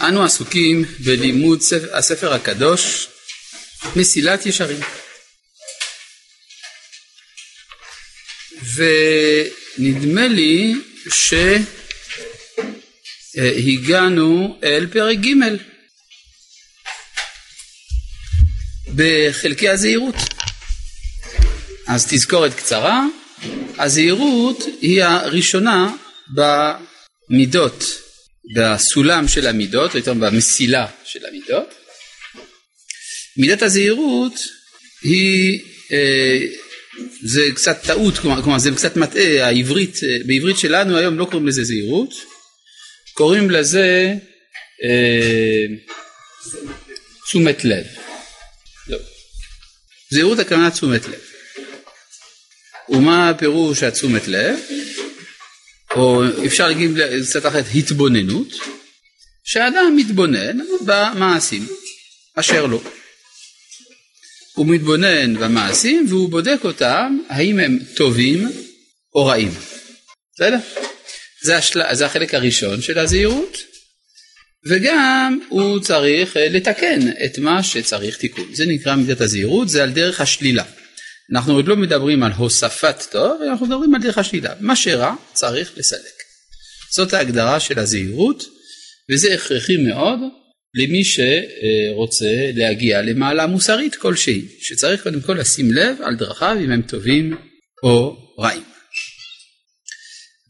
אנו עסוקים בלימוד הספר הקדוש מסילת ישרים. ונדמה לי שהגענו אל פרק ג' בחלקי הזהירות. אז תזכורת קצרה, הזהירות היא הראשונה במידות, בסולם של המידות, או יותר במסילה של המידות. מידת הזהירות היא, אה, זה קצת טעות, כלומר, כלומר זה קצת מטעה, העברית, אה, בעברית שלנו היום לא קוראים לזה זהירות, קוראים לזה אה, תשומת לב. לא. זהירות הכוונה תשומת לב. ומה הפירוש התשומת לב? או אפשר להגיד קצת אחרת התבוננות, שאדם מתבונן במעשים אשר לו. הוא מתבונן במעשים והוא בודק אותם האם הם טובים או רעים. בסדר? זה, השל... זה החלק הראשון של הזהירות וגם הוא צריך אה, לתקן את מה שצריך תיקון. זה נקרא מידת הזהירות, זה על דרך השלילה. אנחנו עוד לא מדברים על הוספת טוב, אנחנו מדברים על דרך השלילה. מה שרע צריך לסלק. זאת ההגדרה של הזהירות, וזה הכרחי מאוד למי שרוצה להגיע למעלה מוסרית כלשהי, שצריך קודם כל לשים לב על דרכיו אם הם טובים או רעים.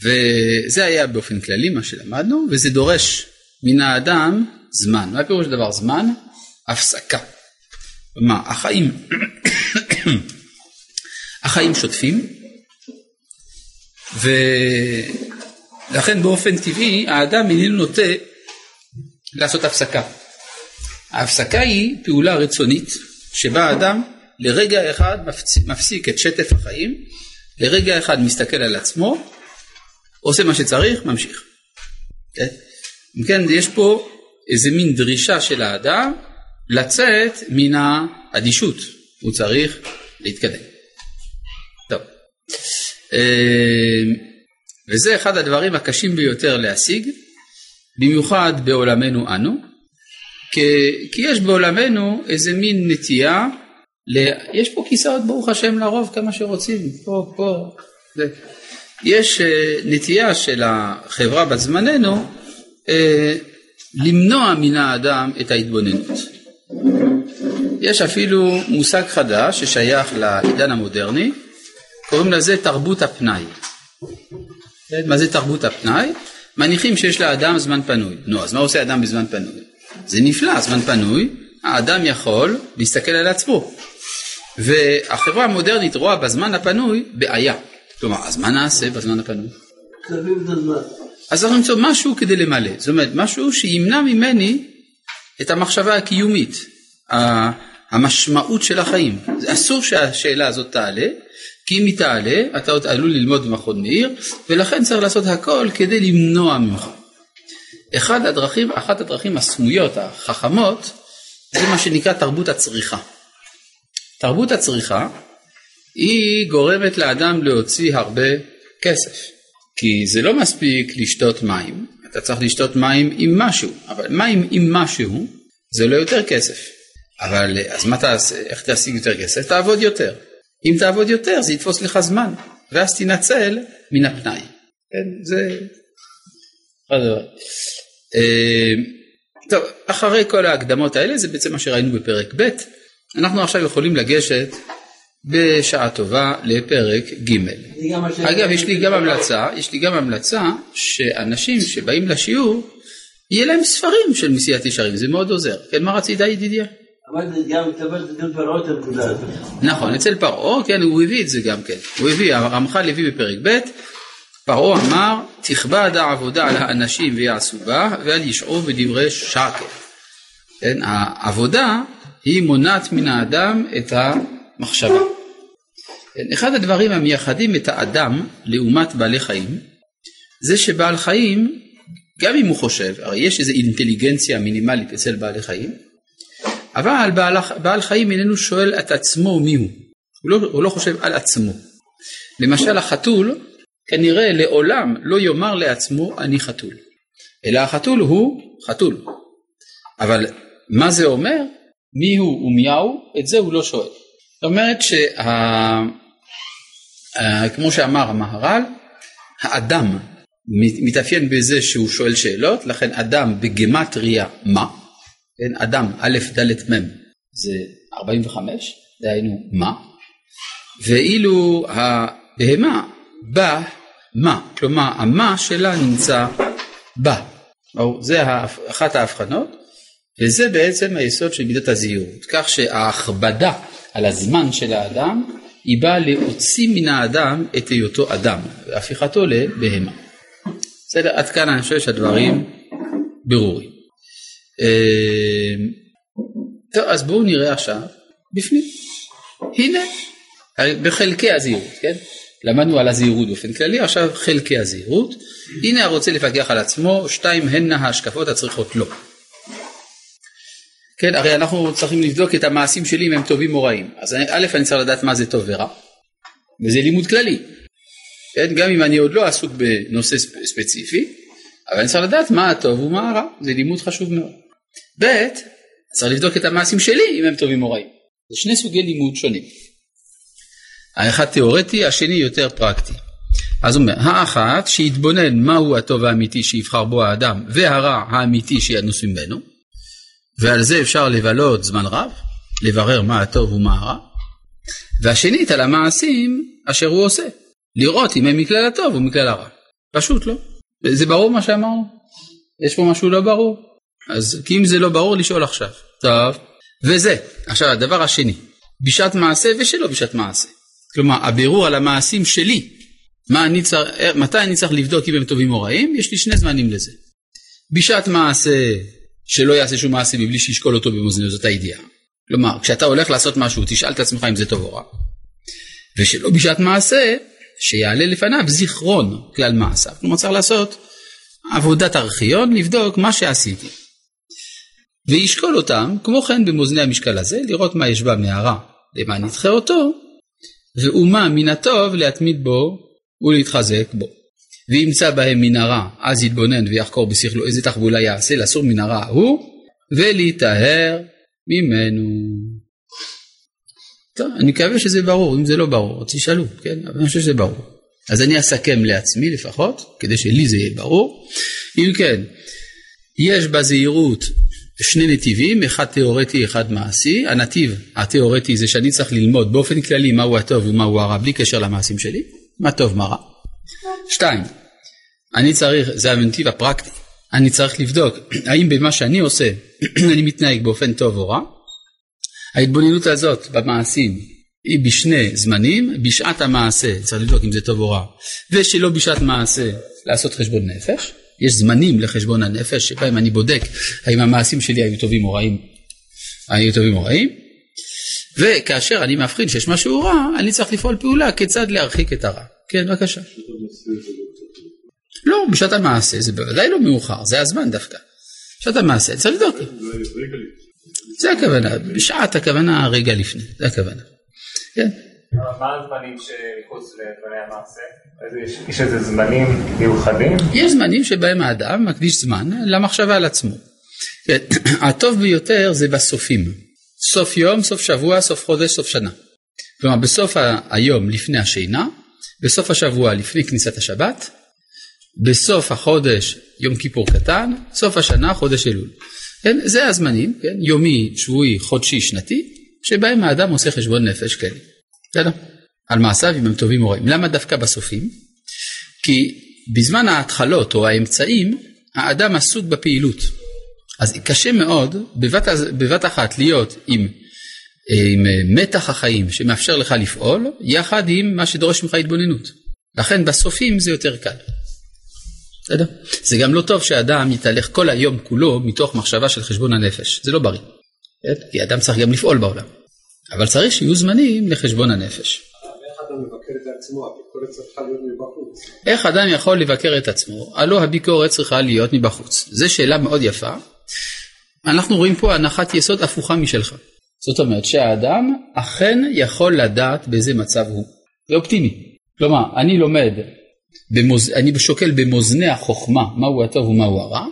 וזה היה באופן כללי מה שלמדנו, וזה דורש מן האדם זמן. מה פירוש דבר זמן? הפסקה. מה, החיים, החיים שוטפים, ולכן באופן טבעי האדם איננו נוטה לעשות הפסקה. ההפסקה היא פעולה רצונית שבה האדם לרגע אחד מפסיק את שטף החיים, לרגע אחד מסתכל על עצמו, עושה מה שצריך, ממשיך. כן? אם כן, יש פה איזה מין דרישה של האדם לצאת מן האדישות, הוא צריך להתקדם. אה, וזה אחד הדברים הקשים ביותר להשיג, במיוחד בעולמנו אנו, כי, יש בעולמנו איזה מין נטייה, ל... יש פה כיסאות ברוך השם לרוב כמה שרוצים, פה, פה, זה. יש אה, נטייה של החברה בזמננו אה, למנוע מן האדם את ההתבוננות. יש אפילו מושג חדש ששייך לעידן המודרני, קוראים לזה תרבות הפנאי. מה זה תרבות הפנאי? מניחים שיש לאדם זמן פנוי. נו, אז מה עושה אדם בזמן פנוי? זה נפלא, זמן פנוי, האדם יכול להסתכל על עצמו. והחברה המודרנית רואה בזמן הפנוי בעיה. כלומר, אז מה נעשה בזמן הפנוי? אז צריך למצוא משהו כדי למלא, זאת אומרת משהו שימנע ממני את המחשבה הקיומית, המשמעות של החיים. אסור שהשאלה הזאת תעלה, כי אם היא תעלה אתה עוד עלול ללמוד במכון מאיר, ולכן צריך לעשות הכל כדי למנוע ממך. אחד הדרכים, אחת הדרכים הסמויות, החכמות, זה מה שנקרא תרבות הצריכה. תרבות הצריכה היא גורמת לאדם להוציא הרבה כסף. כי זה לא מספיק לשתות מים, אתה צריך לשתות מים עם משהו, אבל מים עם משהו זה לא יותר כסף. אבל אז מה תעשה, איך תשיג יותר כסף? תעבוד יותר. אם תעבוד יותר זה יתפוס לך זמן, ואז תנצל מן הפנאי. כן, זה... אה, טוב, אחרי כל ההקדמות האלה, זה בעצם מה שראינו בפרק ב', אנחנו עכשיו יכולים לגשת בשעה טובה לפרק ג'. אגב, יש לי גם המלצה, יש לי גם המלצה שאנשים שבאים לשיעור, יהיה להם ספרים של מסיעת ישרים, זה מאוד עוזר. כן, מה רצית ידידיה? נכון, אצל פרעה, כן, הוא הביא את זה גם כן. הוא הביא, הרמח"ל הביא בפרק ב', פרעה אמר, תכבד העבודה על האנשים ויעשו בה, ואל ישעו בדברי שקר. כן, העבודה היא מונעת מן האדם את המחשבה. אחד הדברים המייחדים את האדם לעומת בעלי חיים זה שבעל חיים גם אם הוא חושב, הרי יש איזו אינטליגנציה מינימלית אצל בעלי חיים, אבל בעל, בעל חיים איננו שואל את עצמו מי הוא, לא, הוא לא חושב על עצמו. למשל החתול כנראה לעולם לא יאמר לעצמו אני חתול, אלא החתול הוא חתול, אבל מה זה אומר? מי הוא ומי הוא? את זה הוא לא שואל. זאת אומרת שכמו שאמר המהר"ל, האדם מתאפיין בזה שהוא שואל שאלות, לכן אדם בגמטריה מה? כן, אדם א' ד' מ' זה 45, דהיינו מה? ואילו הבהמה בא מה, כלומר המה שלה נמצא בה. זה אחת ההבחנות, וזה בעצם היסוד של מידת הזהירות, כך שההכבדה על הזמן של האדם היא באה להוציא מן האדם את היותו אדם, והפיכתו לבהמה. בסדר? עד כאן אני חושב שהדברים ברורים. אה, טוב, אז בואו נראה עכשיו בפנים. הנה, בחלקי הזהירות, כן? למדנו על הזהירות באופן כללי, עכשיו חלקי הזהירות. הנה הרוצה לפקח על עצמו, שתיים הנה ההשקפות הצריכות לו. כן, הרי אנחנו צריכים לבדוק את המעשים שלי אם הם טובים או רעים. אז א', אני צריך לדעת מה זה טוב ורע, וזה לימוד כללי. כן, גם אם אני עוד לא עסוק בנושא ספציפי, אבל אני צריך לדעת מה הטוב ומה הרע, זה לימוד חשוב מאוד. ב', צריך לבדוק את המעשים שלי אם הם טובים או רעים. זה שני סוגי לימוד שונים. האחד תיאורטי, השני יותר פרקטי. אז הוא אומר, האחת שיתבונן מהו הטוב האמיתי שיבחר בו האדם והרע האמיתי שינוס ממנו ועל זה אפשר לבלות זמן רב, לברר מה הטוב ומה הרע והשנית על המעשים אשר הוא עושה, לראות אם הם מכלל הטוב או מכלל הרע. פשוט לא. זה ברור מה שאמרנו? יש פה משהו לא ברור? אז כי אם זה לא ברור לשאול עכשיו. טוב. וזה, עכשיו הדבר השני, בשעת מעשה ושלא בשעת מעשה. כלומר, הבירור על המעשים שלי, אני צר... מתי אני צריך לבדוק אם הם טובים או רעים, יש לי שני זמנים לזה. בשעת מעשה, שלא יעשה שום מעשה מבלי שישקול אותו במאזניות, זאת הידיעה. כלומר, כשאתה הולך לעשות משהו, תשאל את עצמך אם זה טוב או רע. ושלא בשעת מעשה, שיעלה לפניו זיכרון כלל מעשיו. כלומר, צריך לעשות עבודת ארכיון, לבדוק מה שעשיתי. וישקול אותם, כמו כן במאזני המשקל הזה, לראות מה יש בה מהרע, למה נדחה אותו, ואומה מן הטוב להתמיד בו ולהתחזק בו. וימצא בהם מן הרע, אז יתבונן ויחקור בשכלו איזה תחבולה יעשה לסור מן הרע הוא, ולהיטהר ממנו. טוב, אני מקווה שזה ברור, אם זה לא ברור, תשאלו, כן? אבל אני חושב שזה ברור. אז אני אסכם לעצמי לפחות, כדי שלי זה יהיה ברור. אם כן, יש בזהירות שני נתיבים, אחד תיאורטי, אחד מעשי. הנתיב התיאורטי זה שאני צריך ללמוד באופן כללי מהו הטוב ומהו הרע, בלי קשר למעשים שלי, מה טוב, מה רע. שתיים, אני צריך, זה הנתיב הפרקטי, אני צריך לבדוק האם במה שאני עושה אני מתנהג באופן טוב או רע. ההתבוננות הזאת במעשים היא בשני זמנים, בשעת המעשה צריך לבדוק אם זה טוב או רע, ושלא בשעת מעשה לעשות חשבון נפש. יש זמנים לחשבון הנפש שבהם אני בודק האם המעשים שלי היו טובים או רעים, היו טובים או רעים, וכאשר אני מבחין שיש משהו רע, אני צריך לפעול פעולה כיצד להרחיק את הרע. כן, בבקשה. לא, בשעת המעשה זה בוודאי לא מאוחר, זה הזמן דווקא. בשעת המעשה, צריך לבדוק. זה הכוונה, בשעת הכוונה רגע לפני, זה הכוונה. כן. יש איזה זמנים מיוחדים? יש זמנים שבהם האדם מקדיש זמן למחשבה על עצמו. כן, הטוב ביותר זה בסופים. סוף יום, סוף שבוע, סוף חודש, סוף שנה. כלומר בסוף היום לפני השינה, בסוף השבוע לפני כניסת השבת, בסוף החודש יום כיפור קטן, סוף השנה חודש אלול. כן, זה הזמנים, כן, יומי, שבועי, חודשי, שנתי, שבהם האדם עושה חשבון נפש כאלה. בסדר? על מעשיו אם הם טובים או רעים. למה דווקא בסופים? כי בזמן ההתחלות או האמצעים האדם עסוק בפעילות. אז קשה מאוד בבת, בבת אחת להיות עם, עם מתח החיים שמאפשר לך לפעול יחד עם מה שדורש ממך התבוננות. לכן בסופים זה יותר קל. בסדר? זה גם לא טוב שאדם יתהלך כל היום כולו מתוך מחשבה של חשבון הנפש, זה לא בריא. כי אדם צריך גם לפעול בעולם. אבל צריך שיהיו זמנים לחשבון הנפש. איך אדם יכול לבקר את עצמו? הלא הביקורת צריכה להיות מבחוץ. זו שאלה מאוד יפה. אנחנו רואים פה הנחת יסוד הפוכה משלך. זאת אומרת שהאדם אכן יכול לדעת באיזה מצב הוא. זה אופטימי. כלומר, אני לומד, במוז... אני שוקל במאזני החוכמה מהו הטוב ומהו הרע,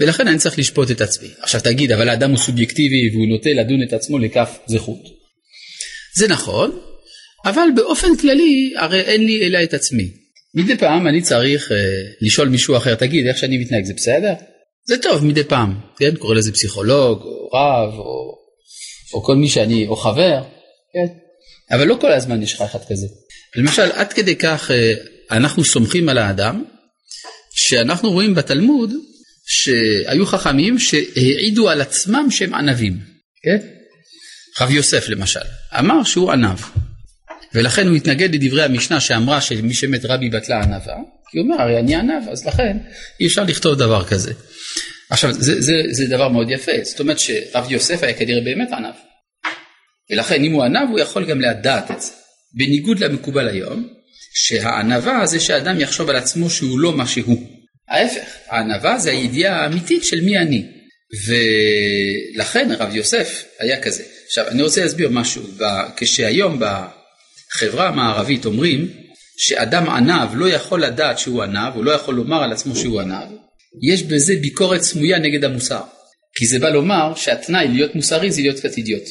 ולכן אני צריך לשפוט את עצמי. עכשיו תגיד, אבל האדם הוא סובייקטיבי והוא נוטה לדון את עצמו לכף זכות. זה נכון, אבל באופן כללי הרי אין לי אלא את עצמי. מדי פעם אני צריך אה, לשאול מישהו אחר, תגיד, איך שאני מתנהג, זה בסדר? זה טוב מדי פעם, כן? קורא לזה פסיכולוג, או רב, או, או כל מי שאני, או חבר, כן? אבל לא כל הזמן יש לך אחד כזה. למשל, עד כדי כך אה, אנחנו סומכים על האדם, שאנחנו רואים בתלמוד שהיו חכמים שהעידו על עצמם שהם ענבים, כן? רב יוסף למשל, אמר שהוא ענב, ולכן הוא התנגד לדברי המשנה שאמרה שמי שמת רבי בטלה ענבה, כי הוא אומר הרי אני ענב, אז לכן אי אפשר לכתוב דבר כזה. עכשיו זה, זה, זה דבר מאוד יפה, זאת אומרת שרב יוסף היה כנראה באמת ענב, ולכן אם הוא ענב הוא יכול גם לדעת את זה, בניגוד למקובל היום, שהענבה זה שאדם יחשוב על עצמו שהוא לא מה שהוא. ההפך, הענבה זה הידיעה האמיתית של מי אני. ולכן הרב יוסף היה כזה. עכשיו אני רוצה להסביר משהו, כשהיום בחברה המערבית אומרים שאדם ענב לא יכול לדעת שהוא ענב, הוא לא יכול לומר על עצמו שהוא ענב, יש בזה ביקורת סמויה נגד המוסר. כי זה בא לומר שהתנאי להיות מוסרי זה להיות קצת אידיוט.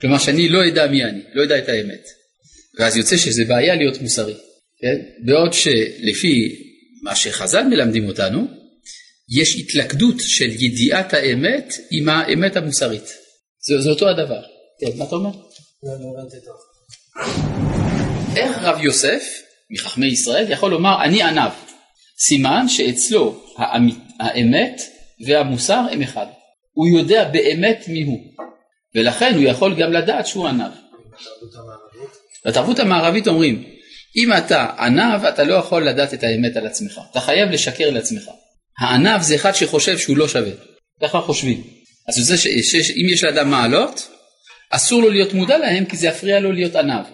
כלומר שאני לא אדע מי אני, לא אדע את האמת. ואז יוצא שזה בעיה להיות מוסרי. כן? בעוד שלפי מה שחז"ל מלמדים אותנו, יש התלכדות של ידיעת האמת עם האמת המוסרית. זה, זה אותו הדבר. כן, מה אתה אומר? איך רב יוסף, מחכמי ישראל, יכול לומר אני ענב? סימן שאצלו האמת והמוסר הם אחד. הוא יודע באמת מי הוא, ולכן הוא יכול גם לדעת שהוא ענב. בתרבות המערבית אומרים, אם אתה ענב, אתה לא יכול לדעת את האמת על עצמך. אתה חייב לשקר לעצמך. הענב זה אחד שחושב שהוא לא שווה. ככה חושבים. אז זה שאם יש לאדם מעלות, אסור לו להיות מודע להם כי זה יפריע לו להיות ענב.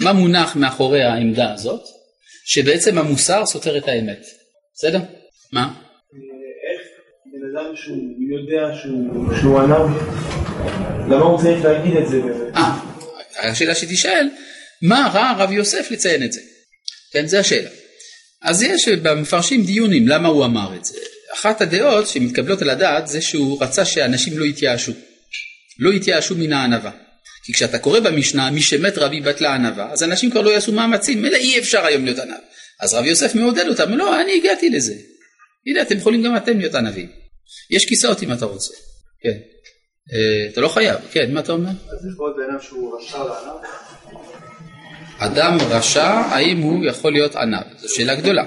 מה מונח מאחורי העמדה הזאת? שבעצם המוסר סותר את האמת. בסדר? מה? איך בן אדם שהוא יודע שהוא ענב, למה הוא צריך להגיד את זה באמת? אה, השאלה שתשאל, מה רע הרב יוסף לציין את זה? כן, זו השאלה. אז יש במפרשים דיונים למה הוא אמר את זה. אחת הדעות שמתקבלות על הדעת זה שהוא רצה שאנשים לא יתייאשו. לא יתייאשו מן הענווה. כי כשאתה קורא במשנה מי שמת רבי בטלה ענווה אז אנשים כבר לא יעשו מאמצים אלא אי אפשר היום להיות ענב. אז רב יוסף מעודד אותם לא אני הגעתי לזה. הנה אתם יכולים גם אתם להיות ענבים. יש כיסאות אם אתה רוצה. כן. אה, אתה לא חייב. כן מה אתה אומר? אז יכול להיות בעיניו שהוא רשע לענב? אדם רשע, האם הוא יכול להיות ענב? זו שאלה גדולה.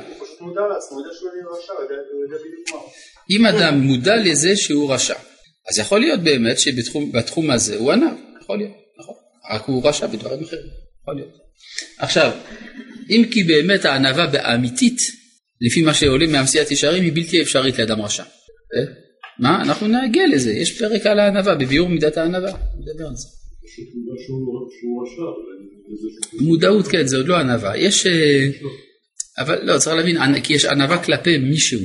אם אדם מודע לזה שהוא רשע, אז יכול להיות באמת שבתחום הזה הוא ענב, יכול להיות, נכון, רק הוא רשע בדברים אחרים, יכול להיות. עכשיו, אם כי באמת הענווה באמיתית, לפי מה שעולה מהמסיעת ישרים, היא בלתי אפשרית לאדם רשע. אה? מה? אנחנו נגיע לזה, יש פרק על הענווה, בביאור מידת הענווה, נדבר על זה. מודעות כן זה עוד לא ענווה. יש אה, אבל לא צריך להבין כי יש ענווה כלפי מישהו.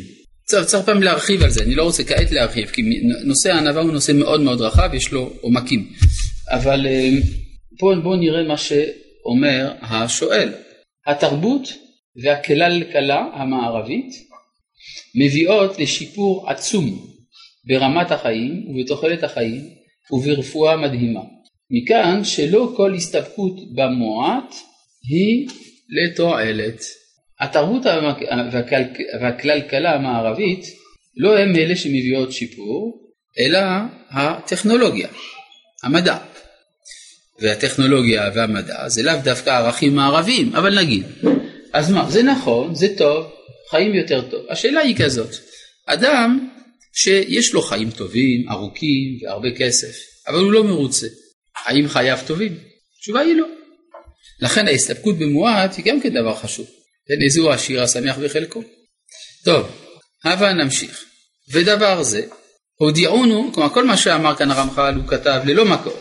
צריך, צריך פעם להרחיב על זה אני לא רוצה כעת להרחיב כי נושא הענווה הוא נושא מאוד מאוד רחב יש לו עומקים. אבל אה, פה בואו נראה מה שאומר השואל. התרבות והכלכלה המערבית מביאות לשיפור עצום ברמת החיים ובתוחלת החיים וברפואה מדהימה מכאן שלא כל הסתפקות במועט היא לתועלת. התרבות והכלכלה המערבית לא הם אלה שמביאות שיפור, אלא הטכנולוגיה, המדע. והטכנולוגיה והמדע זה לאו דווקא ערכים מערביים, אבל נגיד. אז מה, זה נכון, זה טוב, חיים יותר טוב. השאלה היא כזאת, אדם שיש לו חיים טובים, ארוכים והרבה כסף, אבל הוא לא מרוצה. האם חייו טובים? התשובה היא לא. לכן ההסתפקות במועט היא גם כן דבר חשוב. כן, איזה הוא השיר השמח בחלקו. טוב, הבה נמשיך. ודבר זה, הודיעונו, כלומר כל מה שאמר כאן הרמח"ל הוא כתב ללא מקור.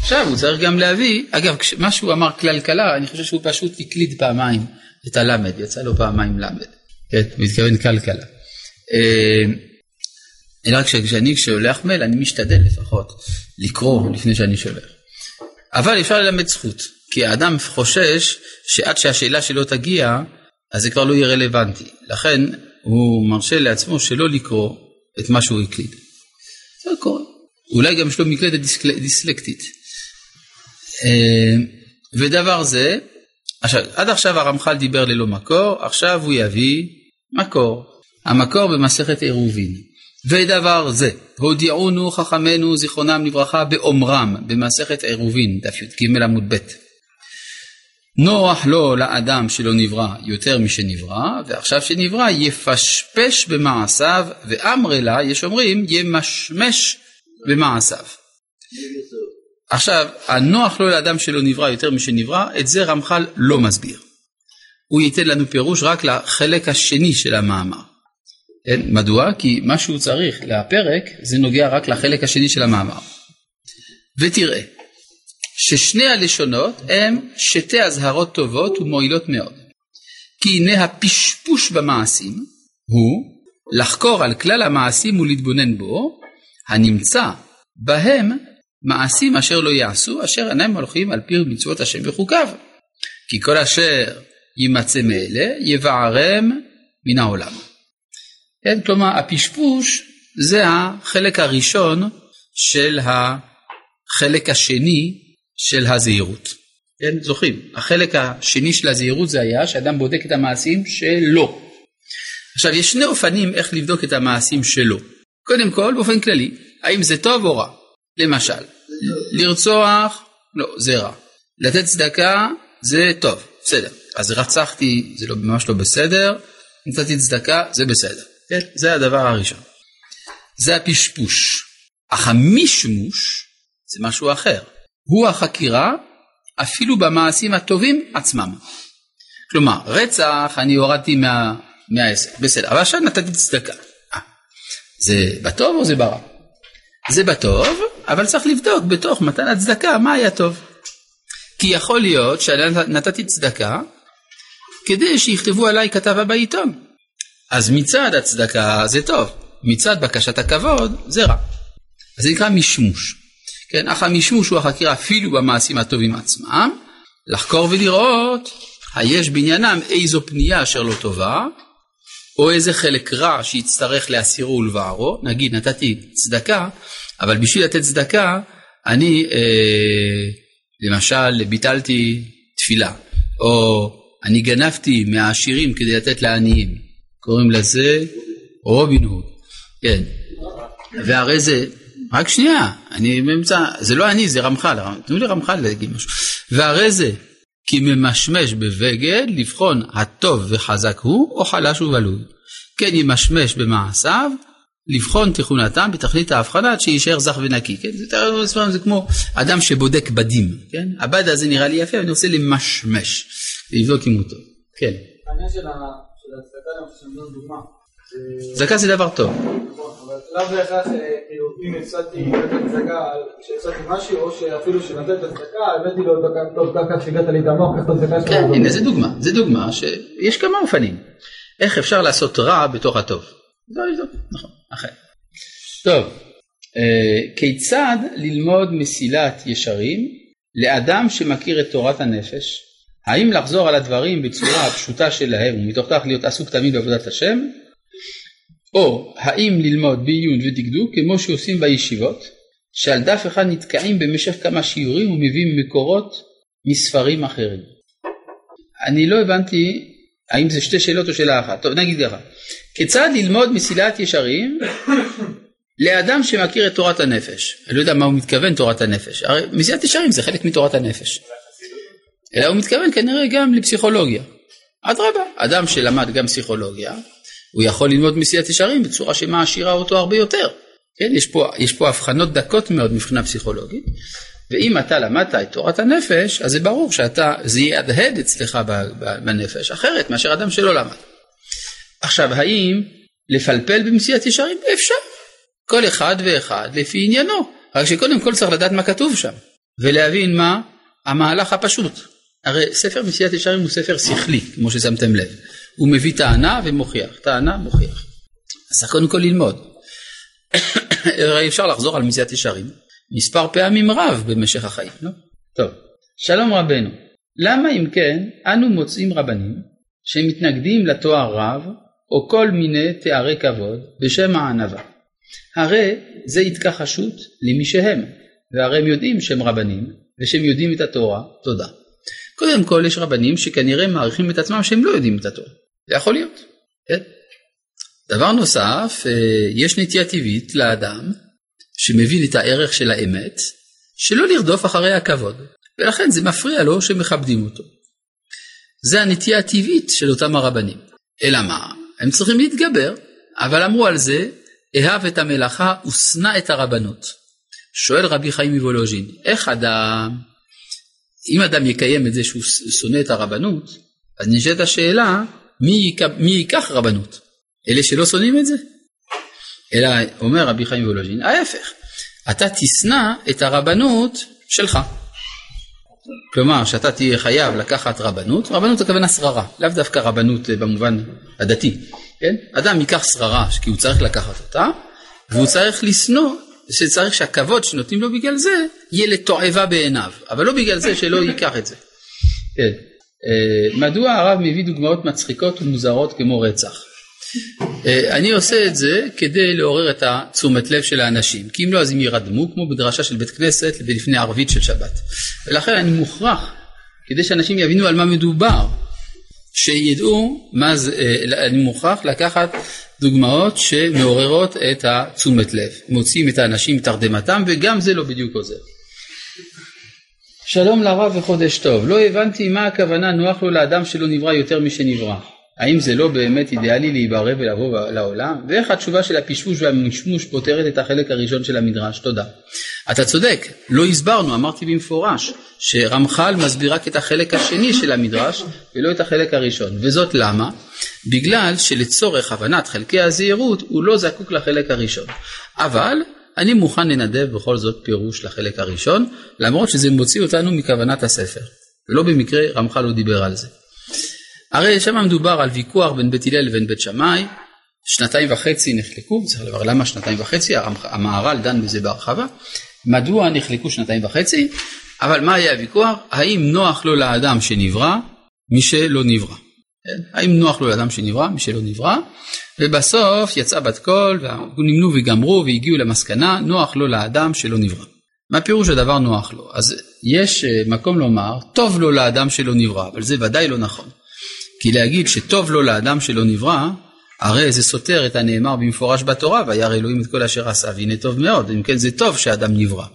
עכשיו הוא צריך גם להביא, אגב מה שהוא אמר כלכלה, אני חושב שהוא פשוט הקליד פעמיים את הלמד, יצא לו פעמיים למד, כן, הוא התכוון כלכלה. אלא כשאני שולח מייל אני משתדל לפחות לקרוא לפני שאני שולח. אבל אפשר ללמד זכות, כי האדם חושש שעד שהשאלה שלו תגיע, אז זה כבר לא יהיה רלוונטי. לכן הוא מרשה לעצמו שלא לקרוא את מה שהוא הקליד. זה קורה. אולי גם יש לו מקלדת דיסלקטית. אה, ודבר זה, עכשיו, עד עכשיו הרמח"ל דיבר ללא מקור, עכשיו הוא יביא מקור. המקור במסכת עירובין. ודבר זה, הודיעונו חכמינו זיכרונם לברכה באומרם במסכת עירובין, דף י"ג עמוד ב'. נוח לו לאדם שלא נברא יותר משנברא, ועכשיו שנברא יפשפש במעשיו, ואמרי לה, יש אומרים, ימשמש במעשיו. עכשיו, הנוח לו לאדם שלא נברא יותר משנברא, את זה רמח"ל לא מסביר. הוא ייתן לנו פירוש רק לחלק השני של המאמר. כן? מדוע? כי מה שהוא צריך לפרק זה נוגע רק לחלק השני של המאמר. ותראה, ששני הלשונות הם שתי אזהרות טובות ומועילות מאוד. כי הנה הפשפוש במעשים הוא לחקור על כלל המעשים ולהתבונן בו, הנמצא בהם מעשים אשר לא יעשו, אשר אינם הולכים על פי מצוות השם וחוקיו. כי כל אשר יימצא מאלה, יבערם מן העולם. כן, כלומר, הפשפוש זה החלק הראשון של החלק השני של הזהירות. כן, זוכרים, החלק השני של הזהירות זה היה שאדם בודק את המעשים שלו. עכשיו, יש שני אופנים איך לבדוק את המעשים שלו. קודם כל, באופן כללי, האם זה טוב או רע? למשל, לרצוח, לא, זה רע. לתת צדקה, זה טוב, בסדר. אז רצחתי, זה לא, ממש לא בסדר, נתתי צדקה, זה בסדר. זה הדבר הראשון. זה הפשפוש. אך המשמוש זה משהו אחר. הוא החקירה אפילו במעשים הטובים עצמם. כלומר, רצח אני הורדתי מה, מהעשר, בסדר, אבל עכשיו נתתי צדקה. אה, זה בטוב או זה ברע? זה בטוב, אבל צריך לבדוק בתוך מתן הצדקה מה היה טוב. כי יכול להיות שנתתי צדקה כדי שיכתבו עליי כתבה בעיתון. אז מצד הצדקה זה טוב, מצד בקשת הכבוד זה רע. אז זה נקרא משמוש. כן, אך המשמוש הוא החקירה אפילו במעשים הטובים עצמם, לחקור ולראות היש בעניינם איזו פנייה אשר לא טובה, או איזה חלק רע שיצטרך להסירו ולבערו, נגיד נתתי צדקה, אבל בשביל לתת צדקה אני אה, למשל ביטלתי תפילה, או אני גנבתי מהעשירים כדי לתת לעניים, קוראים לזה רובין הוד, כן, והרי זה רק שנייה, אני באמצע, זה לא אני, זה רמח"ל, תנו לי רמח"ל להגיד משהו. והרי זה, כי ממשמש בבגד לבחון הטוב וחזק הוא, או חלש ובלוי. כן ימשמש במעשיו, לבחון תכונתם בתכלית ההבחנה עד שיישאר זך ונקי. כן? זה, זה כמו אדם שבודק בדים. כן? הבד הזה נראה לי יפה, אני רוצה למשמש, לבדוק אם הוא טוב. כן. העניין של הצדקה, אני חושב שאני דוגמה. צדקה זה דבר טוב. אבל לאו בהכרח, כאילו, אם הפסדתי לתת צדקה, שהפסדתי משהו, או שאפילו שנתת את הצדקה, הבאתי לו טוב, ככה שהגעת לי את המוח, קח את הצדקה שלך. כן, הנה זה דוגמה, זה דוגמה שיש כמה אופנים. איך אפשר לעשות רע בתוך הטוב. זה לבדוק, נכון, אכן. טוב, כיצד ללמוד מסילת ישרים לאדם שמכיר את תורת הנפש? האם לחזור על הדברים בצורה הפשוטה שלהם ומתוך כך להיות עסוק תמיד בעבודת השם? או האם ללמוד בעיון ודקדוק כמו שעושים בישיבות, שעל דף אחד נתקעים במשך כמה שיעורים ומביאים מקורות מספרים אחרים. אני לא הבנתי האם זה שתי שאלות או שאלה אחת. טוב, נגיד ככה. כיצד ללמוד מסילת ישרים לאדם שמכיר את תורת הנפש? אני לא יודע מה הוא מתכוון תורת הנפש. הרי מסילת ישרים זה חלק מתורת הנפש. אלא הוא מתכוון כנראה גם לפסיכולוגיה. אדרבה, אדם שלמד גם פסיכולוגיה, הוא יכול ללמוד מסילת ישרים בצורה שמעשירה אותו הרבה יותר. כן, יש פה, יש פה הבחנות דקות מאוד מבחינה פסיכולוגית, ואם אתה למדת את תורת הנפש, אז זה ברור שאתה, זה יהדהד אצלך בנפש, אחרת מאשר אדם שלא למד. עכשיו, האם לפלפל במסילת ישרים? אפשר. כל אחד ואחד לפי עניינו, רק שקודם כל צריך לדעת מה כתוב שם, ולהבין מה המהלך הפשוט. הרי ספר מסילת ישרים הוא ספר שכלי, כמו ששמתם לב. הוא מביא טענה ומוכיח, טענה מוכיח. אז צריך קודם כל ללמוד. הרי אפשר לחזור על מציאת ישרים מספר פעמים רב במשך החיים, לא? טוב, שלום רבנו, למה אם כן אנו מוצאים רבנים שמתנגדים לתואר רב או כל מיני תארי כבוד בשם הענווה? הרי זה התכחשות למי שהם, והרי הם יודעים שהם רבנים, ושהם יודעים את התורה, תודה. קודם כל יש רבנים שכנראה מעריכים את עצמם שהם לא יודעים את התורה, זה יכול להיות, כן? דבר נוסף, אה, יש נטייה טבעית לאדם שמבין את הערך של האמת, שלא לרדוף אחרי הכבוד, ולכן זה מפריע לו שמכבדים אותו. זה הנטייה הטבעית של אותם הרבנים. אלא מה? הם צריכים להתגבר, אבל אמרו על זה, אהב את המלאכה ושנא את הרבנות. שואל רבי חיים מוולוז'ין, איך אדם, אם אדם יקיים את זה שהוא שונא את הרבנות, אז נשאלת השאלה, מי, מי ייקח רבנות? אלה שלא שונאים את זה? אלא אומר רבי חיים וולוז'ין, ההפך, אתה תשנא את הרבנות שלך. כלומר, שאתה תהיה חייב לקחת רבנות, רבנות הכוונה שררה, לאו דווקא רבנות במובן הדתי, כן? אדם ייקח שררה כי הוא צריך לקחת אותה, והוא צריך לשנוא, שצריך שהכבוד שנותנים לו בגלל זה, יהיה לתועבה בעיניו, אבל לא בגלל זה שלא ייקח את זה. כן. אה, מדוע הרב מביא דוגמאות מצחיקות ומוזרות כמו רצח? אה, אני עושה את זה כדי לעורר את התשומת לב של האנשים, כי אם לא אז הם ירדמו כמו בדרשה של בית כנסת לפני ערבית של שבת. ולכן אני מוכרח, כדי שאנשים יבינו על מה מדובר, שידעו מה זה, אה, אני מוכרח לקחת דוגמאות שמעוררות את התשומת לב, מוציאים את האנשים מתרדמתם וגם זה לא בדיוק עוזר. שלום לרב וחודש טוב, לא הבנתי מה הכוונה נוח לו לאדם שלא נברא יותר משנברא. האם זה לא באמת אידיאלי להיברא ולבוא לעולם? ואיך התשובה של הפשפוש והמשמוש פותרת את החלק הראשון של המדרש? תודה. אתה צודק, לא הסברנו, אמרתי במפורש, שרמח"ל מסביר רק את החלק השני של המדרש ולא את החלק הראשון. וזאת למה? בגלל שלצורך הבנת חלקי הזהירות הוא לא זקוק לחלק הראשון. אבל אני מוכן לנדב בכל זאת פירוש לחלק הראשון, למרות שזה מוציא אותנו מכוונת הספר. ולא במקרה רמח"ל לא דיבר על זה. הרי שם מדובר על ויכוח בין בית הלל לבין בית שמאי, שנתיים וחצי נחלקו, צריך לברר למה שנתיים וחצי, המהר"ל דן בזה בהרחבה, מדוע נחלקו שנתיים וחצי, אבל מה היה הוויכוח? האם נוח לו לאדם שנברא מי שלא נברא. כן? האם נוח לו לאדם שנברא מי שלא נברא, ובסוף יצאה בת קול, ונמנו וגמרו והגיעו למסקנה, נוח לו לאדם שלא נברא. מה פירוש הדבר נוח לו? אז יש אה, מקום לומר, טוב לו לאדם שלא נברא, אבל זה ודאי לא נכון. כי להגיד שטוב לו לאדם שלא נברא, הרי זה סותר את הנאמר במפורש בתורה, וירא אלוהים את כל אשר עשה, והנה טוב מאוד, אם כן זה טוב שאדם נברא.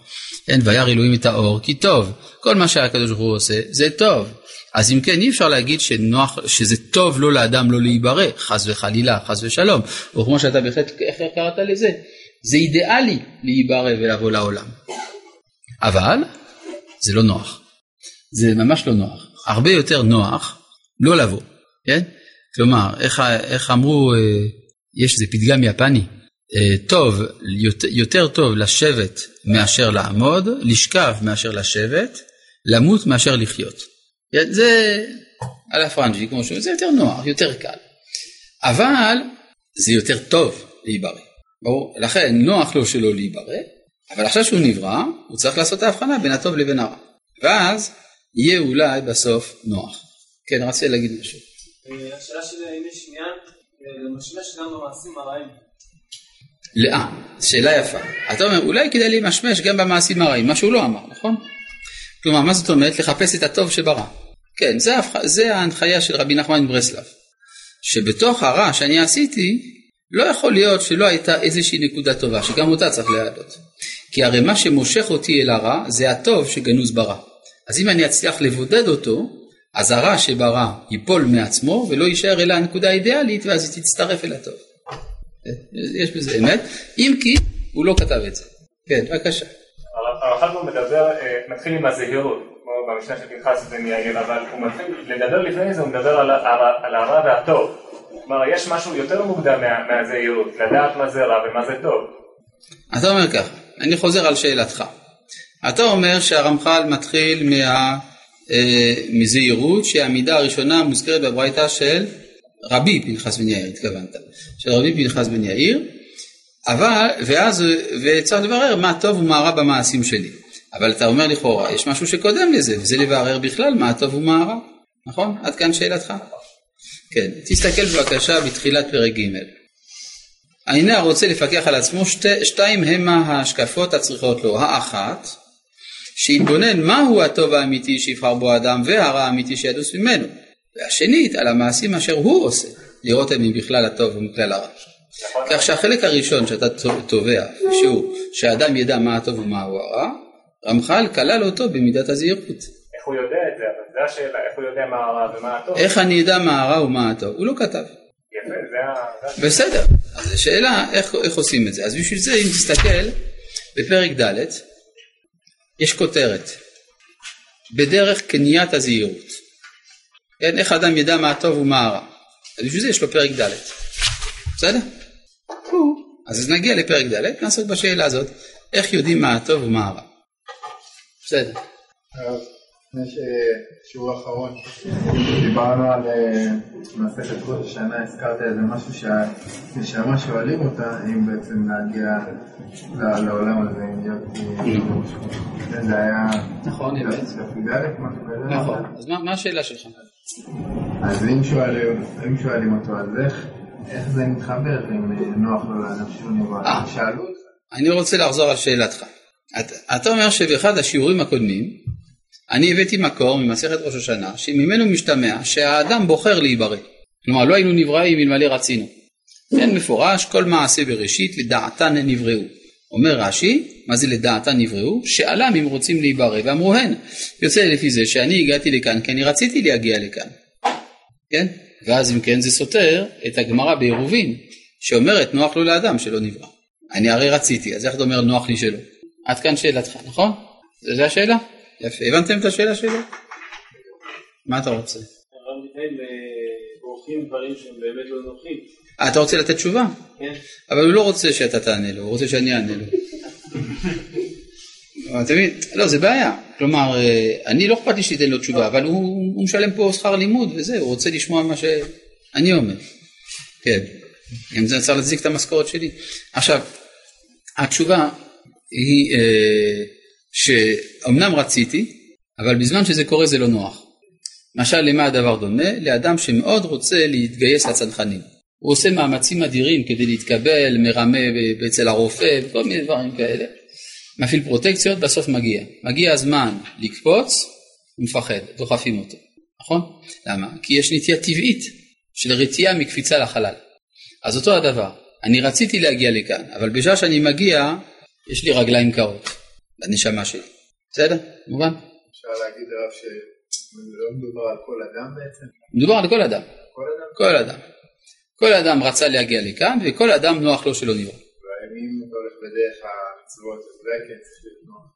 כן, וירא אלוהים את האור, כי טוב. כל מה שהקדוש ברוך הוא עושה, זה טוב. אז אם כן, אי אפשר להגיד שנוח, שזה טוב לו לאדם לא להיברא, חס וחלילה, חס ושלום. או כמו שאתה בהחלט, איך קראת לזה? זה אידיאלי להיברא ולבוא לעולם. אבל, זה לא נוח. זה ממש לא נוח. הרבה יותר נוח לא לבוא. כן? כלומר, איך, איך אמרו, אה, יש איזה פתגם יפני, אה, טוב, יותר, טוב לשבת מאשר לעמוד, לשכב מאשר לשבת, למות מאשר לחיות. זה על הפרנג'י, כמו שאומרים, זה יותר נוח, יותר קל. אבל זה יותר טוב להיברא. ברור? לכן נוח לו שלא להיברא, אבל עכשיו שהוא נברא, הוא צריך לעשות ההבחנה בין הטוב לבין הרע. ואז יהיה אולי בסוף נוח. כן, רציתי להגיד משהו. אה, השאלה שלי האם יש עניין אה, למשמש גם במעשים הרעים. לא, שאלה יפה. אתה אומר, אולי כדאי להימשמש גם במעשים הרעים, מה שהוא לא אמר, נכון? כלומר, מה זאת אומרת? לחפש את הטוב שברא. כן, זה, זה ההנחיה של רבי נחמן מברסלב. שבתוך הרע שאני עשיתי, לא יכול להיות שלא הייתה איזושהי נקודה טובה, שגם אותה צריך להעלות. כי הרי מה שמושך אותי אל הרע, זה הטוב שגנוז ברע. אז אם אני אצליח לבודד אותו, אז הרע שברא ייפול מעצמו ולא יישאר אלא הנקודה האידיאלית ואז היא תצטרף אל הטוב. יש בזה אמת, אם כי הוא לא כתב את זה. כן, בבקשה. הרמח"ל פה מדבר, אה, מתחיל עם הזהירות, כמו במשנה של פנחס יאיר, אבל הוא מתחיל לדבר לפני זה, הוא מדבר על הרע והטוב. כלומר, יש משהו יותר מוקדם מהזהירות, לדעת מה זה רע ומה זה טוב. אתה אומר ככה, אני חוזר על שאלתך. אתה אומר שהרמח"ל מתחיל מה... אה, מזהירות שהמידה הראשונה מוזכרת בברייתא של רבי פנחס בן יאיר, התכוונת, של רבי פנחס בן יאיר, אבל, ואז, וצריך לברר מה טוב ומה רע במעשים שלי. אבל אתה אומר לכאורה, יש משהו שקודם לזה, וזה לברר בכלל מה טוב ומה רע, נכון? עד כאן שאלתך. כן, תסתכל בבקשה בתחילת פרק ג'. הנה הרוצה לפקח על עצמו, שתי, שתיים המה ההשקפות הצריכות לו. האחת, שיתבונן מהו הטוב האמיתי שיבחר בו האדם והרע האמיתי שידוס ממנו. והשנית, על המעשים אשר הוא עושה, לראות אם בכלל הטוב ומכלל הרע. כך שהחלק הראשון שאתה תובע, שהוא שהאדם ידע מה הטוב ומהו הרע, רמח"ל כלל אותו במידת הזהירות. איך הוא יודע את זה? אבל זו השאלה, איך הוא יודע מה הרע ומה הטוב? איך אני אדע מה הרע ומה הטוב? הוא לא כתב. בסדר, אז השאלה איך, איך עושים את זה. אז בשביל זה אם תסתכל בפרק ד' יש כותרת, בדרך קניית הזהירות. כן, איך האדם ידע מה הטוב ומה הרע. אז בשביל זה יש לו פרק ד'. בסדר? אז נגיע לפרק ד', נעסוק בשאלה הזאת, איך יודעים מה הטוב ומה הרע. בסדר. לפני ששיעור האחרון דיברנו על אה, מסכת ראש השנה, הזכרת איזה משהו שהנשמה שואלים אותה אם בעצם להגיע לעולם הזה, אם להיות זה היה נכון. נכון. אז מה, השאלה שלך? אז אם שואלים, אותו אז איך, זה מתחבר אם אה, נוח לו נברא? אה. שאלו אותך. אני רוצה לחזור על שאלתך. אתה אומר שבאחד השיעורים הקודמים אני הבאתי מקור ממסכת ראש השנה שממנו משתמע שהאדם בוחר להיברא. כלומר לא היינו נבראים אלמלא רצינו. כן מפורש כל מעשה בראשית לדעתן נבראו. אומר רש"י, מה זה לדעתן נבראו? שאלם אם רוצים להיברא ואמרו הן. יוצא לפי זה שאני הגעתי לכאן כי אני רציתי להגיע לכאן. כן? ואז אם כן זה סותר את הגמרא בעירובין שאומרת נוח לו לאדם שלא נברא. אני הרי רציתי, אז איך אתה אומר נוח לי שלא? עד כאן שאלתך, נכון? זה השאלה? יפה, הבנתם את השאלה שלי? מה אתה רוצה? אה, בורחים דברים שהם באמת לא נוחים. אה, אתה רוצה לתת תשובה? כן. אבל הוא לא רוצה שאתה תענה לו, הוא רוצה שאני אענה לו. אתה מבין? לא, זה בעיה. כלומר, אה, אני לא אכפת לי שתיתן לו תשובה, אבל הוא, משלם פה שכר לימוד וזה, הוא רוצה לשמוע מה שאני אומר. כן, אם זה צריך להצדיק את המשכורת שלי. עכשיו, התשובה היא שאומנם רציתי, אבל בזמן שזה קורה זה לא נוח. משל למה הדבר דומה? לאדם שמאוד רוצה להתגייס לצנחנים. הוא עושה מאמצים אדירים כדי להתקבל, מרמה אצל הרופא וכל מיני דברים כאלה. מפעיל פרוטקציות, בסוף מגיע. מגיע הזמן לקפוץ, הוא מפחד, דוחפים אותו, נכון? למה? כי יש נטייה טבעית של רתיעה מקפיצה לחלל. אז אותו הדבר, אני רציתי להגיע לכאן, אבל בשעה שאני מגיע, יש לי רגליים קרות, לנשמה שלי. בסדר? מובן? אפשר להגיד הרב שלא מדובר על כל אדם בעצם? מדובר על כל אדם. כל אדם? כל אדם. כל אדם רצה להגיע לכאן, וכל אדם נוח לו שלא נברא. ואם אתה הולך בדרך המצוות אז אולי כן צריך להיות נוח.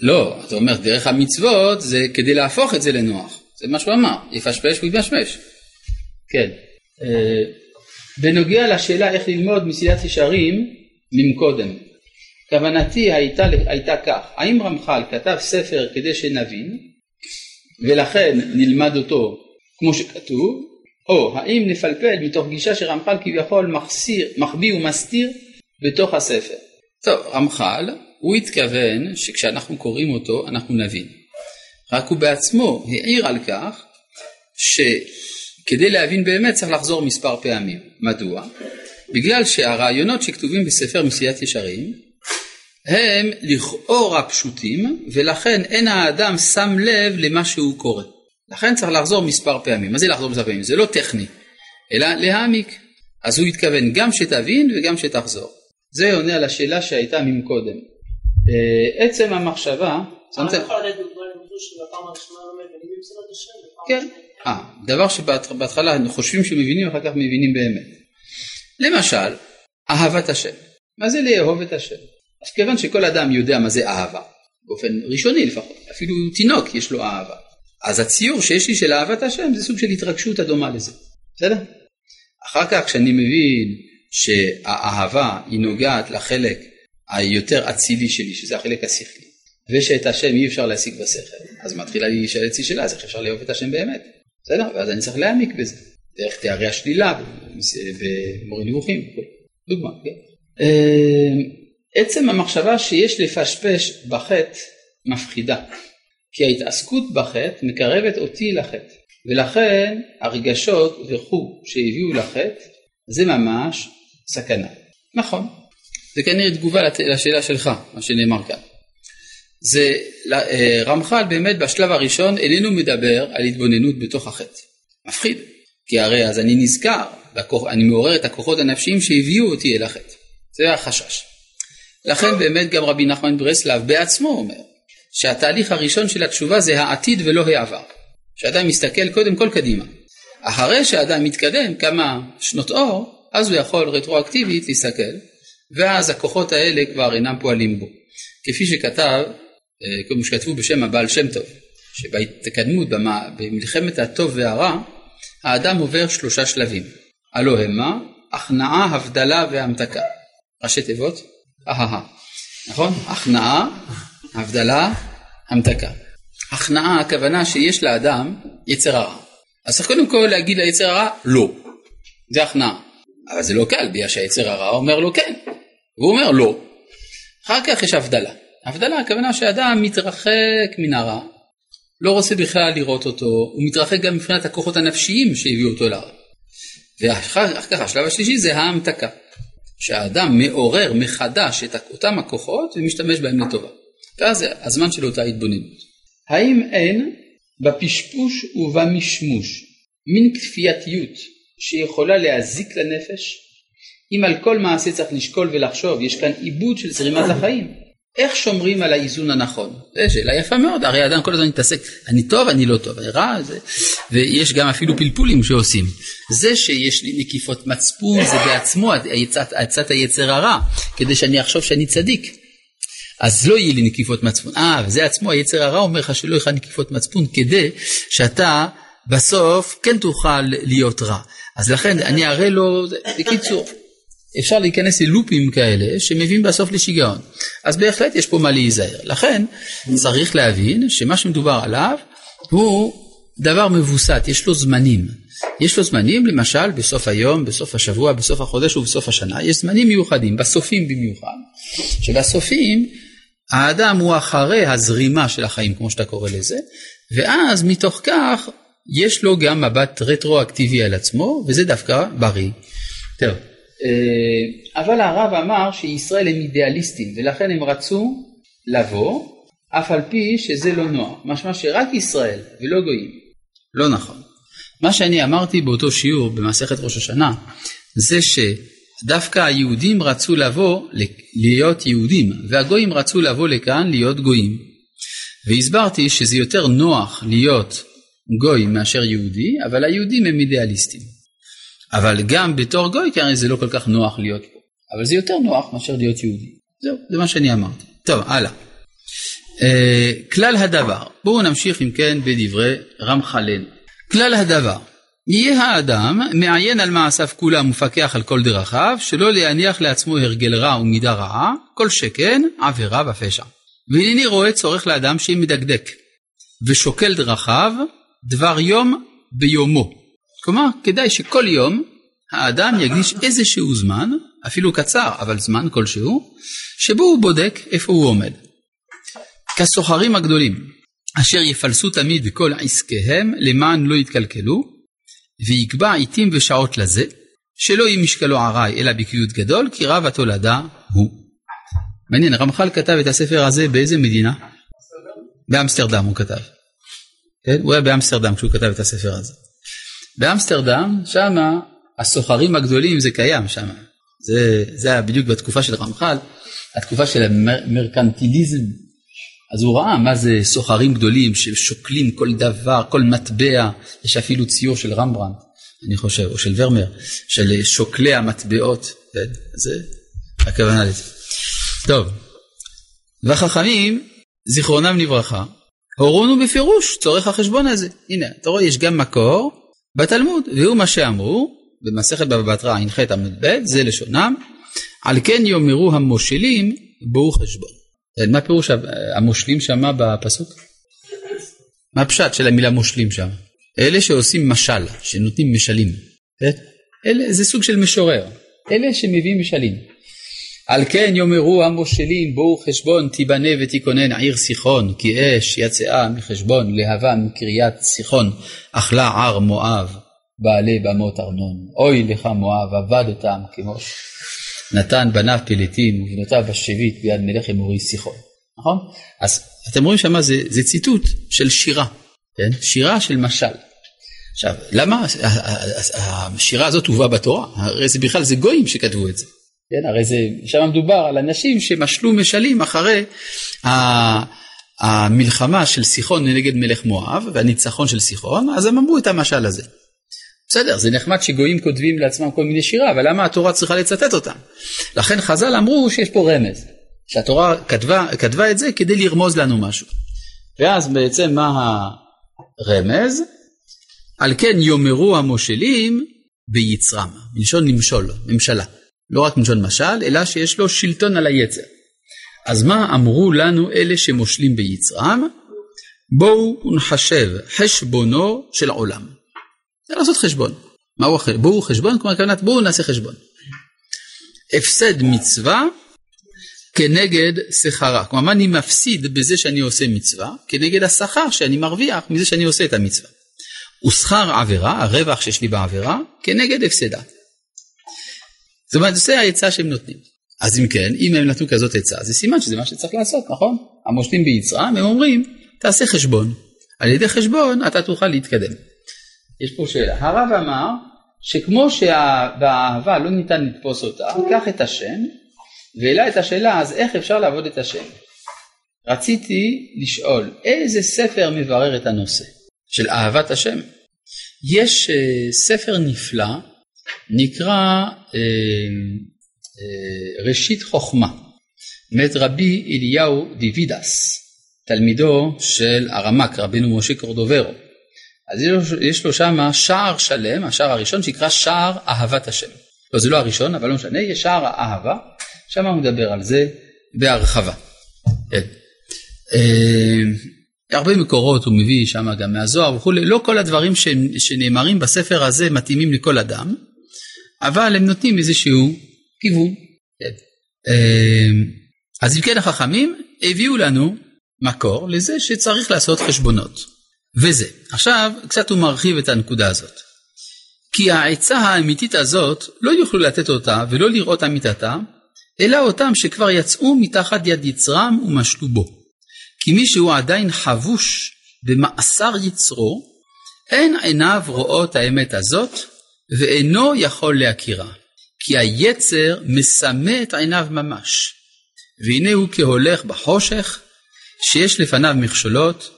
לא, אתה אומר דרך המצוות זה כדי להפוך את זה לנוח. זה מה שהוא אמר, יפשפש ויתמשמש. כן. אה, בנוגע לשאלה איך ללמוד מסילת ישרים ממקודם. כוונתי הייתה, הייתה כך, האם רמח"ל כתב ספר כדי שנבין ולכן נלמד אותו כמו שכתוב, או האם נפלפל מתוך גישה שרמח"ל כביכול מחסיר, מחביא ומסתיר בתוך הספר. טוב, רמח"ל, הוא התכוון שכשאנחנו קוראים אותו אנחנו נבין. רק הוא בעצמו העיר על כך שכדי להבין באמת צריך לחזור מספר פעמים. מדוע? בגלל שהרעיונות שכתובים בספר מסילת ישרים הם לכאורה פשוטים ולכן אין האדם שם לב למה שהוא קורא. לכן צריך לחזור מספר פעמים. מה זה לחזור מספר פעמים? זה לא טכני, אלא להעמיק. אז הוא התכוון גם שתבין וגם שתחזור. זה עונה על השאלה שהייתה ממקודם. אה, עצם המחשבה, שמת? בפעם כן. אה, דבר שבהתחלה חושבים שמבינים, אחר כך מבינים באמת. למשל, אהבת השם. מה זה לאהוב את השם? אז כיוון שכל אדם יודע מה זה אהבה, באופן ראשוני לפחות, אפילו תינוק יש לו אהבה. אז הציור שיש לי של אהבת השם זה סוג של התרגשות הדומה לזה, בסדר? אחר כך כשאני מבין שהאהבה היא נוגעת לחלק היותר אצילי שלי, שזה החלק השכלי, ושאת השם אי אפשר להשיג בשכל, אז מתחילה להישאל אצלי שאלה, אז איך אפשר לאהוב את השם באמת? בסדר? ואז אני צריך להעמיק בזה, דרך תארי השלילה, במורה נבוכים, דוגמה, כן? עצם המחשבה שיש לפשפש בחטא מפחידה, כי ההתעסקות בחטא מקרבת אותי לחטא, ולכן הרגשות וכו' שהביאו לחטא זה ממש סכנה. נכון, זה כנראה תגובה לשאלה שלך, מה שנאמר כאן. זה אה, רמח"ל באמת בשלב הראשון איננו מדבר על התבוננות בתוך החטא. מפחיד, כי הרי אז אני נזכר, אני מעורר את הכוחות הנפשיים שהביאו אותי אל החטא. זה החשש. לכן באמת גם רבי נחמן ברסלב בעצמו אומר שהתהליך הראשון של התשובה זה העתיד ולא העבר. שאדם מסתכל קודם כל קדימה. אחרי שאדם מתקדם כמה שנות אור, אז הוא יכול רטרואקטיבית להסתכל, ואז הכוחות האלה כבר אינם פועלים בו. כפי שכתב, אה, כמו שכתבו בשם הבעל שם טוב, שבהתקדמות במלחמת הטוב והרע, האדם עובר שלושה שלבים. הלא המה, הכנעה, הבדלה והמתקה. ראשי תיבות? אהה. נכון? הכנעה, הבדלה, המתקה. הכנעה הכוונה שיש לאדם יצר הרע. אז צריך קודם כל להגיד ליצר הרע לא. זה הכנעה. אבל זה לא קל בגלל שהיצר הרע אומר לו כן. והוא אומר לא. אחר כך יש הבדלה. הבדלה הכוונה שאדם מתרחק מן הרע, לא רוצה בכלל לראות אותו, הוא מתרחק גם מבחינת הכוחות הנפשיים שהביאו אותו לרע. ואחר כך השלב השלישי זה ההמתקה. שהאדם מעורר מחדש את אותם הכוחות ומשתמש בהם לטובה. ואז זה הזמן של אותה התבוננות. האם אין בפשפוש ובמשמוש מין כפייתיות שיכולה להזיק לנפש? אם על כל מעשה צריך לשקול ולחשוב, יש כאן עיבוד של זרימת החיים. איך שומרים על האיזון הנכון? זו שאלה יפה מאוד, הרי האדם כל הזמן מתעסק, אני טוב, אני לא טוב, אני רע, זה... ויש גם אפילו פלפולים שעושים. זה שיש לי נקיפות מצפון זה בעצמו עצת היצר הרע, כדי שאני אחשוב שאני צדיק. אז לא יהיה לי נקיפות מצפון. אה, וזה עצמו היצר הרע אומר לך שלא יהיה לך נקיפות מצפון, כדי שאתה בסוף כן תוכל להיות רע. אז לכן אני אראה לו, בקיצור, אפשר להיכנס ללופים כאלה שמביאים בסוף לשיגעון. אז בהחלט יש פה מה להיזהר. לכן צריך להבין שמה שמדובר עליו הוא דבר מבוסת, יש לו זמנים. יש לו זמנים למשל בסוף היום, בסוף השבוע, בסוף החודש ובסוף השנה, יש זמנים מיוחדים, בסופים במיוחד, שבסופים האדם הוא אחרי הזרימה של החיים כמו שאתה קורא לזה, ואז מתוך כך יש לו גם מבט רטרואקטיבי על עצמו וזה דווקא בריא. טוב. אה, אבל הרב אמר שישראל הם אידיאליסטים ולכן הם רצו לבוא אף על פי שזה לא נוח, משמע שרק ישראל ולא גויים. לא נכון. מה שאני אמרתי באותו שיעור במסכת ראש השנה זה שדווקא היהודים רצו לבוא להיות יהודים והגויים רצו לבוא לכאן להיות גויים. והסברתי שזה יותר נוח להיות גוי מאשר יהודי, אבל היהודים הם אידיאליסטים. אבל גם בתור גוי כנראה זה לא כל כך נוח להיות פה. אבל זה יותר נוח מאשר להיות יהודי. זהו, זה מה שאני אמרתי. טוב, הלאה. Uh, כלל הדבר, בואו נמשיך אם כן בדברי רמח"לן. כלל הדבר, יהיה האדם מעיין על מעשיו כולם ומפקח על כל דרכיו, שלא להניח לעצמו הרגל רע ומידה רעה, כל שכן עבירה ופשע. והנני רואה צורך לאדם שיהיה מדקדק, ושוקל דרכיו דבר יום ביומו. כלומר, כדאי שכל יום האדם יקדיש איזשהו זמן, אפילו קצר, אבל זמן כלשהו, שבו הוא בודק איפה הוא עומד. כסוחרים הגדולים, אשר יפלסו תמיד כל עסקיהם למען לא יתקלקלו, ויקבע עיתים ושעות לזה, שלא יהיה משקלו עראי אלא בקביעות גדול, כי רב התולדה הוא. מעניין, רמח"ל כתב את הספר הזה באיזה מדינה? באמסטרדם הוא כתב. כן? הוא היה באמסטרדם כשהוא כתב את הספר הזה. באמסטרדם, שם הסוחרים הגדולים זה קיים שם. זה, זה היה בדיוק בתקופה של רמח"ל, התקופה של המרקנטיליזם. אז הוא ראה מה זה סוחרים גדולים ששוקלים כל דבר, כל מטבע, יש אפילו ציור של רמברנד, אני חושב, או של ורמר, של שוקלי המטבעות, כן? זה הכוונה לזה. טוב, והחכמים, זיכרונם לברכה, הורונו בפירוש צורך החשבון הזה. הנה, אתה רואה, יש גם מקור בתלמוד, והוא מה שאמרו במסכת בבא בתרא ע"ח עמוד ב', זה לשונם, על כן יאמרו המושלים בואו חשבון. מה פירוש המושלים שמה בפסוק? מה הפשט של המילה מושלים שם? אלה שעושים משל, שנותנים משלים. אלה, זה סוג של משורר. אלה שמביאים משלים. על כן יאמרו המושלים בואו חשבון תיבנה ותיכונן עיר סיחון כי אש יצאה מחשבון להבה מקריית סיחון אכלה ער מואב בעלי במות ארנון, אוי לך מואב, עבד אותם כמו נתן בניו פליטים ובנותיו בשבית ביד מלך אמורי שיחו. נכון? אז אתם רואים שמה זה, זה ציטוט של שירה, כן? שירה של משל. עכשיו, למה השירה הזאת הובאה בתורה? הרי זה בכלל, זה גויים שכתבו את זה. כן, הרי זה, שם מדובר על אנשים שמשלו משלים אחרי המלחמה של סיחון נגד מלך מואב והניצחון של סיחון, אז הם אמרו את המשל הזה. בסדר, זה נחמד שגויים כותבים לעצמם כל מיני שירה, אבל למה התורה צריכה לצטט אותם? לכן חז"ל אמרו שיש פה רמז, שהתורה כתבה, כתבה את זה כדי לרמוז לנו משהו. ואז בעצם מה הרמז? על כן יאמרו המושלים ביצרם, מלשון למשול, ממשלה. לא רק מלשון משל, אלא שיש לו שלטון על היצר. אז מה אמרו לנו אלה שמושלים ביצרם? בואו נחשב חשבונו של עולם. זה לעשות חשבון. מהו החשבון? בואו חשבון, כלומר כוונת בואו נעשה חשבון. הפסד מצווה כנגד שכרה. כלומר, מה אני מפסיד בזה שאני עושה מצווה? כנגד השכר שאני מרוויח מזה שאני עושה את המצווה. ושכר עבירה, הרווח שיש לי בעבירה, כנגד הפסדה. זאת אומרת, זה העצה שהם נותנים. אז אם כן, אם הם נתנו כזאת עצה, זה סימן שזה מה שצריך לעשות, נכון? המושלים ביצרם, הם אומרים, תעשה חשבון. על ידי חשבון אתה תוכל להתקדם. יש פה שאלה. הרב אמר שכמו שבאהבה לא ניתן לתפוס אותה, קח את השם והעלה את השאלה, אז איך אפשר לעבוד את השם? רציתי לשאול, איזה ספר מברר את הנושא של אהבת השם? יש uh, ספר נפלא, נקרא uh, uh, ראשית חוכמה, מאת רבי אליהו דיווידס, תלמידו של הרמק, רבינו משה קורדוברו. אז יש לו שם שער שלם, השער הראשון שנקרא שער אהבת השם. לא, זה לא הראשון, אבל לא משנה, יש שער האהבה, שם הוא מדבר על זה בהרחבה. כן. אה, הרבה מקורות הוא מביא שם גם מהזוהר וכולי, לא כל הדברים שנאמרים בספר הזה מתאימים לכל אדם, אבל הם נותנים איזשהו כיוון. כן. אה, אז אם כן החכמים הביאו לנו מקור לזה שצריך לעשות חשבונות. וזה. עכשיו קצת הוא מרחיב את הנקודה הזאת. כי העצה האמיתית הזאת לא יוכלו לתת אותה ולא לראות אמיתתה, אלא אותם שכבר יצאו מתחת יד יצרם ומשלו בו. כי מי שהוא עדיין חבוש במאסר יצרו, אין עיניו רואות האמת הזאת, ואינו יכול להכירה. כי היצר מסמא את עיניו ממש. והנה הוא כהולך בחושך, שיש לפניו מכשולות,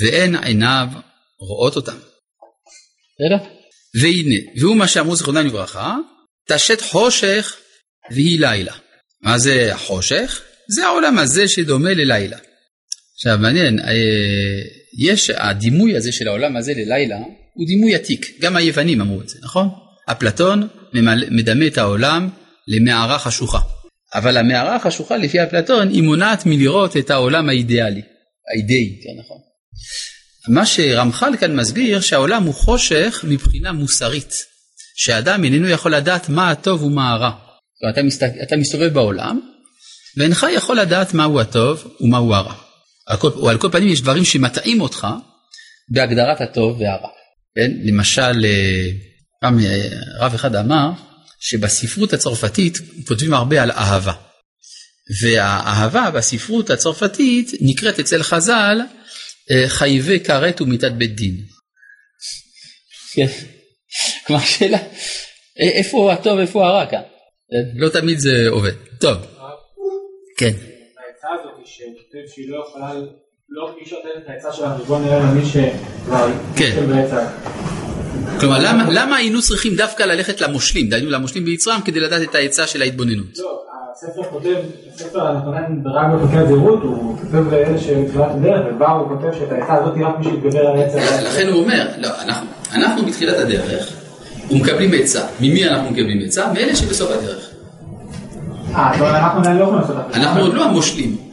ואין עיניו רואות אותם. בסדר? והנה, והוא מה שאמרו זכרונם לברכה, תשת חושך והיא לילה. מה זה החושך? זה העולם הזה שדומה ללילה. עכשיו מעניין, אה, יש הדימוי הזה של העולם הזה ללילה הוא דימוי עתיק, גם היוונים אמרו את זה, נכון? אפלטון מדמה את העולם למערה חשוכה. אבל המערה החשוכה לפי אפלטון היא מונעת מלראות את העולם האידיאלי, האידאי, כן נכון. מה שרמח"ל כאן מסביר שהעולם הוא חושך מבחינה מוסרית, שאדם איננו יכול לדעת מה הטוב ומה הרע. אתה, מסת... אתה מסתובב בעולם ואינך יכול לדעת מהו הטוב ומהו הרע. או על כל פנים יש דברים שמטעים אותך בהגדרת הטוב והרע. כן? למשל, אה, אה, רב אחד אמר שבספרות הצרפתית כותבים הרבה על אהבה. והאהבה בספרות הצרפתית נקראת אצל חז"ל אה, חייבי כרת ומיתת בית דין. כן. כלומר שאלה, איפה הטוב ואיפה הרע כאן? לא תמיד זה עובד. טוב. כן. העצה הזאת שהיא לא יכולה, לא מי שנותן את העצה של החשבון אלא למי שכבר כן. כלומר למה, למה היינו צריכים דווקא ללכת למושלים, דהיינו למושלים ביצרם כדי לדעת את העצה של ההתבוננות? לא, הספר כותב, הספר הנכונן ברק בפרקי הזהירות, הוא כותב לאלה שמתחילת הדרך, ובה הוא כותב שאת העצה הזאת היא רק מי שיתגבר על העצה. לכן הוא אומר, לא, אנחנו, אנחנו בתחילת הדרך, ומקבלים עצה. ממי אנחנו מקבלים עצה? מאלה שבסוף הדרך. אה, אנחנו עדיין לא יכולים לעשות אנחנו עוד לא המושלים.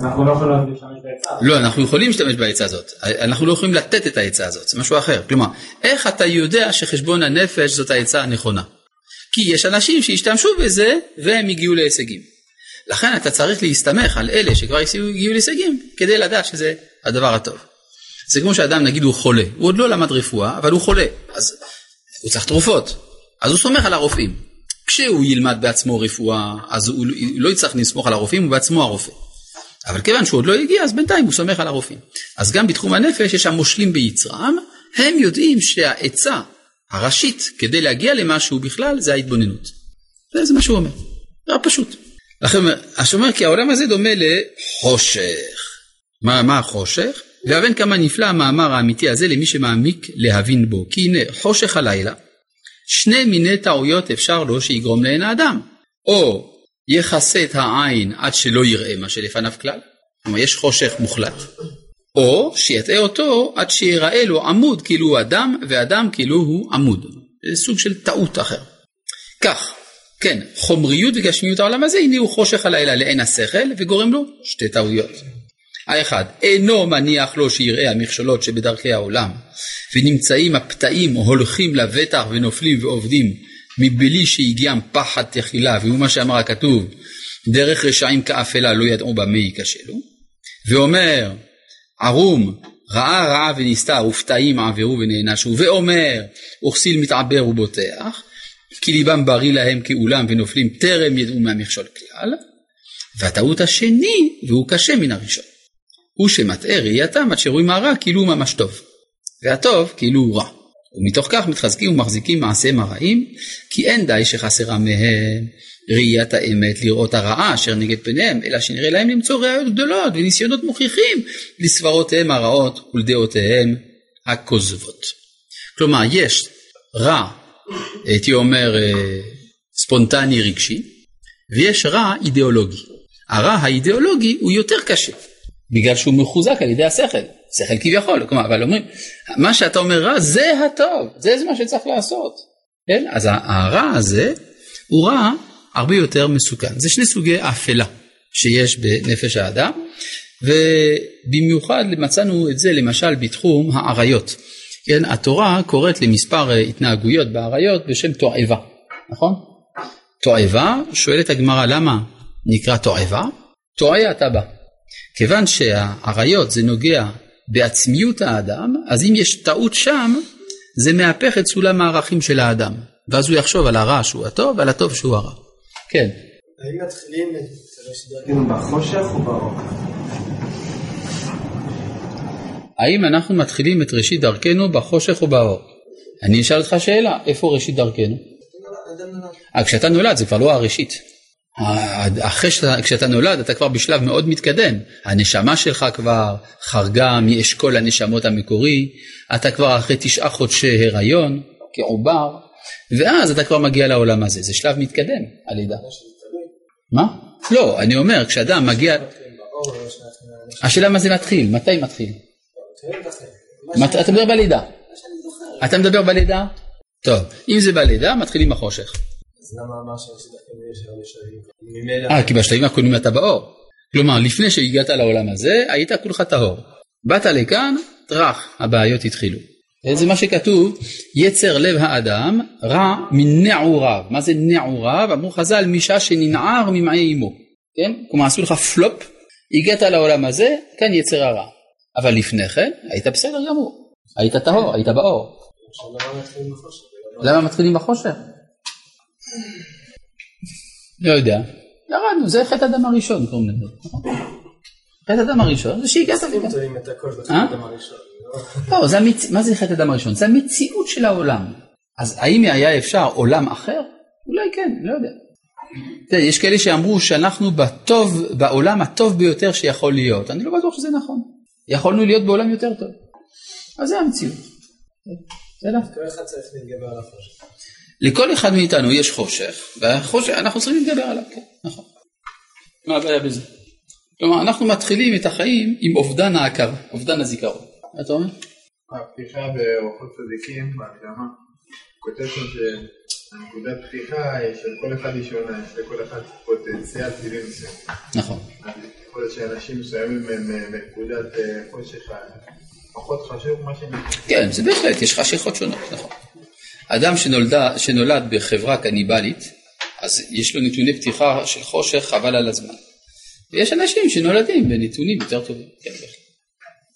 לא. לא, אנחנו יכולים להשתמש בעצה הזאת. אנחנו לא יכולים לתת את העצה הזאת, זה משהו אחר. כלומר, איך אתה יודע שחשבון הנפש זאת העצה הנכונה? כי יש אנשים שהשתמשו בזה והם הגיעו להישגים. לכן אתה צריך להסתמך על אלה שכבר הגיעו להישגים כדי לדעת שזה הדבר הטוב. זה כמו שאדם נגיד הוא חולה, הוא עוד לא למד רפואה אבל הוא חולה, אז הוא צריך תרופות, אז הוא סומך על הרופאים. כשהוא ילמד בעצמו רפואה, אז הוא לא יצטרך לסמוך על הרופאים, הוא בעצמו הרופא. אבל כיוון שהוא עוד לא הגיע, אז בינתיים הוא סומך על הרופאים. אז גם בתחום הנפש יש המושלים ביצרם, הם יודעים שהעצה הראשית כדי להגיע למשהו בכלל זה ההתבוננות. זה מה שהוא אומר, זה פשוט. לכן, הוא אומר כי העולם הזה דומה לחושך. מה, מה החושך? והבן כמה נפלא המאמר האמיתי הזה למי שמעמיק להבין בו. כי הנה חושך הלילה, שני מיני טעויות אפשר לו שיגרום לעין האדם. או יכסה את העין עד שלא יראה מה שלפניו כלל, כלומר יש חושך מוחלט, או שיטעה אותו עד שיראה לו עמוד כאילו הוא אדם ואדם כאילו הוא עמוד. זה סוג של טעות אחר. כך, כן, חומריות וגשמיות העולם הזה הניעו חושך הלילה לעין השכל וגורם לו שתי טעויות. האחד, אינו מניח לו שיראה המכשולות שבדרכי העולם, ונמצאים הפתאים הולכים לבטח ונופלים ועובדים מבלי שהגיעם פחד תחילה, והוא מה שאמר הכתוב, דרך רשעים כאפלה לא ידעו במה ייכשלו, ואומר ערום ראה רעה ונסתר ופתאים עברו ונענשו, ואומר וכסיל מתעבר ובוטח, כי ליבם בריא להם כאולם ונופלים טרם ידעו מהמכשול כלל, והטעות השני, והוא קשה מן הראשון, הוא שמטעה ראייתם עד שרואים הרע כאילו הוא ממש טוב, והטוב כאילו הוא רע. ומתוך כך מתחזקים ומחזיקים מעשיהם הרעים, כי אין די שחסרה מהם ראיית האמת לראות הרעה אשר נגד פניהם, אלא שנראה להם למצוא ראיות גדולות וניסיונות מוכיחים לסברותיהם הרעות ולדעותיהם הכוזבות. כלומר, יש רע, הייתי אומר, אה, ספונטני רגשי, ויש רע אידיאולוגי. הרע האידיאולוגי הוא יותר קשה, בגלל שהוא מחוזק על ידי השכל. שכל כביכול, כלומר, אבל אומרים, מה שאתה אומר רע זה הטוב, זה מה שצריך לעשות. כן? אז הרע הזה הוא רע הרבה יותר מסוכן. זה שני סוגי אפלה שיש בנפש האדם, ובמיוחד מצאנו את זה למשל בתחום האריות. כן, התורה קוראת למספר התנהגויות באריות בשם תועבה, נכון? תועבה, שואלת הגמרא למה נקרא תועבה? טועה אתה בא. כיוון שהאריות זה נוגע בעצמיות האדם, אז אם יש טעות שם, זה מהפך את סולם הערכים של האדם. ואז הוא יחשוב על הרע שהוא הטוב ועל הטוב שהוא הרע. כן. האם מתחילים את הסדרים בחושך או באור? האם אנחנו מתחילים את ראשית דרכנו בחושך או באור? אני אשאל אותך שאלה, איפה ראשית דרכנו? אה, כשאתה נולד זה כבר לא הראשית. אחרי שאתה, כשאתה נולד אתה כבר בשלב מאוד מתקדם, הנשמה שלך כבר חרגה מאשכול הנשמות המקורי, אתה כבר אחרי תשעה חודשי הריון כעובר, ואז אתה כבר מגיע לעולם הזה, זה שלב מתקדם, הלידה. מה? לא, אני אומר, כשאדם מגיע... השאלה מה זה מתחיל, מתי מתחיל? אתה מדבר בלידה. אתה מדבר בלידה? טוב, אם זה בלידה, מתחילים בחושך. אז למה אמר שבשלבים יש אה, כי בשלבים הקודמים אתה באור. כלומר, לפני שהגעת לעולם הזה, היית כולך טהור. באת לכאן, טראח, הבעיות התחילו. זה מה שכתוב, יצר לב האדם רע מנעוריו. מה זה נעוריו? אמרו חז"ל, משעה שננער ממעי אמו. כן? כלומר, עשו לך פלופ, הגעת לעולם הזה, כאן יצר הרע. אבל לפני כן, היית בסדר גמור. היית טהור, היית באור. למה מתחילים בחושך? לא יודע. ירדנו, זה חטא הדם הראשון קוראים לזה. חטא הדם הראשון זה שהגעת לכאן. לא, זה המצ... מה זה חטא הדם הראשון? זה המציאות של העולם. אז האם היה אפשר עולם אחר? אולי כן, לא יודע. תראה, יש כאלה שאמרו שאנחנו בטוב, בעולם הטוב ביותר שיכול להיות. אני לא בטוח שזה נכון. יכולנו להיות בעולם יותר טוב. אז זה המציאות. בסדר? כל אחד צריך להתגבר על החושך. לכל אחד מאיתנו יש חושך, ואנחנו צריכים להתגבר עליו, כן, נכון. מה הבעיה בזה? כלומר, אנחנו מתחילים את החיים עם אובדן ההכרה, אובדן הזיכרון. מה אתה אומר? הפתיחה באורחות צדיקים, בהקדמה, כותב שם שהנקודת פתיחה היא של כל אחד היא שונה, יש לכל אחד פוטנציאל טבעי מסוים. נכון. יכול להיות שאנשים מסוימים הם בנקודת חושך פחות חשוב מה שהם... כן, זה בהחלט, יש חשיכות שונות, נכון. אדם שנולדה, שנולד בחברה קניבלית, אז יש לו נתוני פתיחה של חושך חבל על הזמן. ויש אנשים שנולדים בנתונים יותר טובים, כן, בהחלט.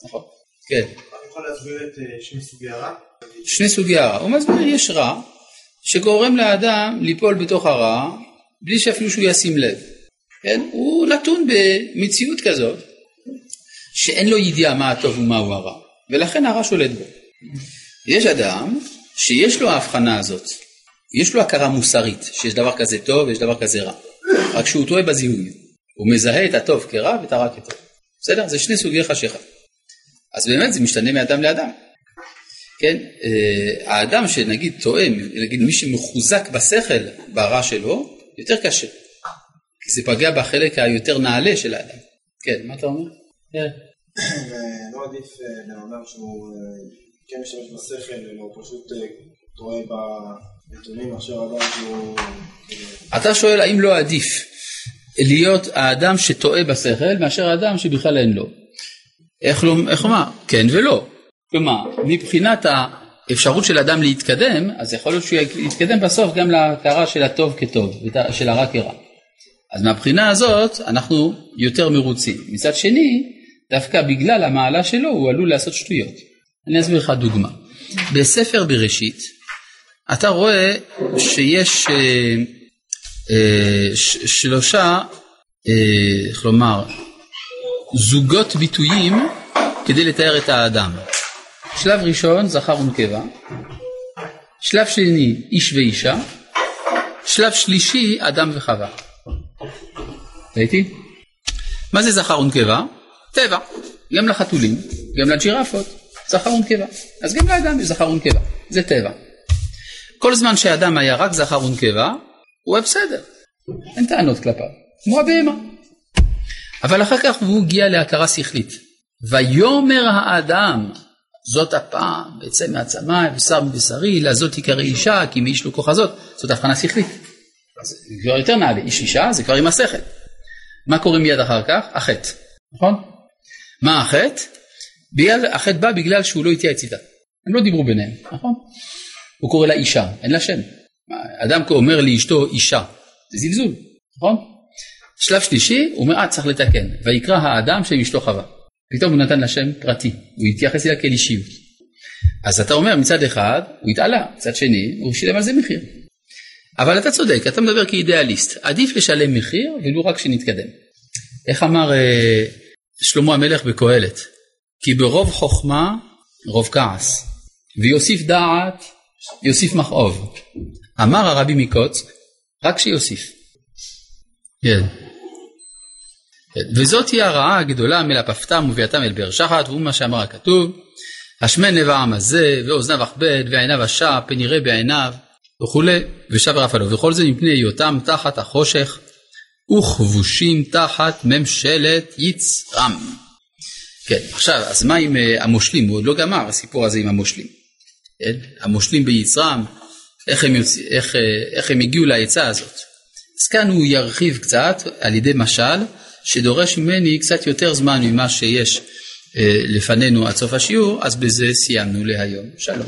נכון, כן. אתה יכול להסביר את שני סוגי הרע? שני סוגי הרע. הוא מסביר, יש רע שגורם לאדם ליפול בתוך הרע בלי שאפילו שהוא ישים לב. כן? הוא נתון במציאות כזאת שאין לו ידיעה מה הטוב ומהו הרע, ולכן הרע שולט בו. יש אדם שיש לו ההבחנה הזאת, יש לו הכרה מוסרית שיש דבר כזה טוב ויש דבר כזה רע, רק שהוא טועה בזיהוי, הוא מזהה את הטוב כרע ואת הרע כטוב. בסדר? זה שני סוגי חשיכה. אז באמת זה משתנה מאדם לאדם. כן, אה, האדם שנגיד טועה, נגיד מי שמחוזק בשכל ברע שלו, יותר קשה. כי זה פגע בחלק היותר נעלה של האדם. כן, מה אתה אומר? לא עדיף אה, בן אדם שהוא כן משתמש בשכל, אלא הוא פשוט טועה בנתונים מאשר אדם שהוא... אתה שואל האם לא עדיף להיות האדם שטועה בשכל מאשר האדם שבכלל אין לו. איך לומר? כן ולא. כלומר, מבחינת האפשרות של אדם להתקדם, אז יכול להיות שהוא יתקדם בסוף גם להכרה של הטוב כטוב, של הרע כרע. אז מהבחינה הזאת אנחנו יותר מרוצים. מצד שני, דווקא בגלל המעלה שלו הוא עלול לעשות שטויות. אני אסביר לך דוגמה. בספר בראשית אתה רואה שיש אה, אה, ש, שלושה, אה, איך לומר, זוגות ביטויים כדי לתאר את האדם. שלב ראשון, זכר ונקבה, שלב שני, איש ואישה, שלב שלישי, אדם וחווה. ראיתי? מה זה זכר ונקבה? טבע. גם לחתולים, גם לג'ירפות, זכר ונקבה. אז גם לאדם יש זכר ונקבה, זה טבע. כל זמן שהאדם היה רק זכר ונקבה, הוא היה בסדר, אין טענות כלפיו, כמו הבהמה. אבל אחר כך הוא הגיע להכרה שכלית. ויאמר האדם, זאת הפעם, יצא מעצמי, בשר מבשרי, לזאת יקרא אישה, כי מאיש לא כוחה זאת, זאת הבחנה שכלית. זה כבר יותר נעלה, איש אישה זה כבר עם השכל. מה קורה מיד אחר כך? החטא, נכון? מה החטא? בגלל, החטא בא בגלל שהוא לא התייעץ איתה. הם לא דיברו ביניהם, נכון? הוא קורא לה אישה, אין לה שם. אדם אומר לאשתו אישה, זה זלזול, נכון? שלב שלישי, הוא אומר, אה, צריך לתקן. ויקרא האדם שם אשתו חווה. פתאום הוא נתן לה שם פרטי, הוא התייחס אליה כאל אישיות. אז אתה אומר, מצד אחד, הוא התעלה, מצד שני, הוא שילם על זה מחיר. אבל אתה צודק, אתה מדבר כאידיאליסט, עדיף לשלם מחיר ולו רק שנתקדם. איך אמר אה, שלמה המלך בקהלת? כי ברוב חוכמה רוב כעס, ויוסיף דעת יוסיף מכאוב. אמר הרבי מקוצק, רק שיוסיף. כן. וזאת היא הרעה הגדולה מלפפתם וביאתם אל באר שחת, והוא מה שאמר הכתוב, השמן לב העם הזה, ואוזניו אכבד, ועיניו השע, פן יראה בעיניו, וכולי, ושב אף עליו. וכל זה מפני היותם תחת החושך, וכבושים תחת ממשלת יצרם. כן, עכשיו, אז מה עם uh, המושלים? הוא עוד לא גמר הסיפור הזה עם המושלים. כן? המושלים ביצרם, איך הם, יוצ... איך, אה, איך הם הגיעו לעצה הזאת. אז כאן הוא ירחיב קצת על ידי משל, שדורש ממני קצת יותר זמן ממה שיש אה, לפנינו עד סוף השיעור, אז בזה סיימנו להיום. שלום.